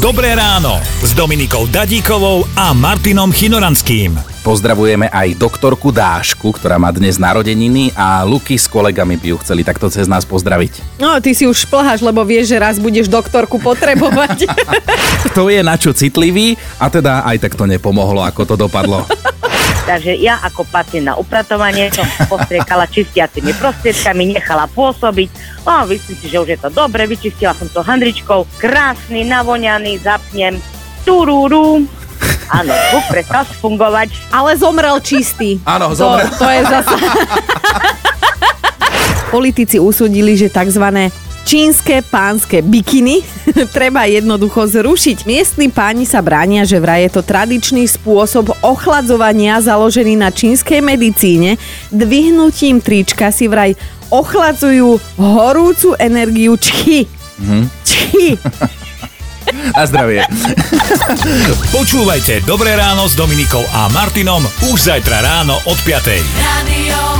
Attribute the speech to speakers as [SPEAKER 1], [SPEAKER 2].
[SPEAKER 1] Dobré ráno s Dominikou Dadíkovou a Martinom Chinoranským.
[SPEAKER 2] Pozdravujeme aj doktorku Dášku, ktorá má dnes narodeniny a Luky s kolegami by ju chceli takto cez nás pozdraviť.
[SPEAKER 3] No, ty si už šplháš, lebo vieš, že raz budeš doktorku potrebovať.
[SPEAKER 2] Kto je na čo citlivý a teda aj tak to nepomohlo, ako to dopadlo.
[SPEAKER 4] Takže ja ako pacient na upratovanie som postriekala čistiacimi prostriedkami, nechala pôsobiť. No, myslím si, že už je to dobre, vyčistila som to handričkou. Krásny, navoňaný, zapnem. Turúru. Áno, zvuk prestal fungovať.
[SPEAKER 3] Ale zomrel čistý.
[SPEAKER 2] Áno,
[SPEAKER 3] To,
[SPEAKER 2] zomrel.
[SPEAKER 3] to je zase... Politici usúdili, že tzv. Čínske pánske bikiny treba jednoducho zrušiť. Miestni páni sa bránia, že vraj je to tradičný spôsob ochladzovania založený na čínskej medicíne. Dvihnutím trička si vraj ochladzujú horúcu energiu čchy. Čchy.
[SPEAKER 2] Na zdravie.
[SPEAKER 1] Počúvajte Dobré ráno s Dominikou a Martinom už zajtra ráno od 5.
[SPEAKER 5] Radio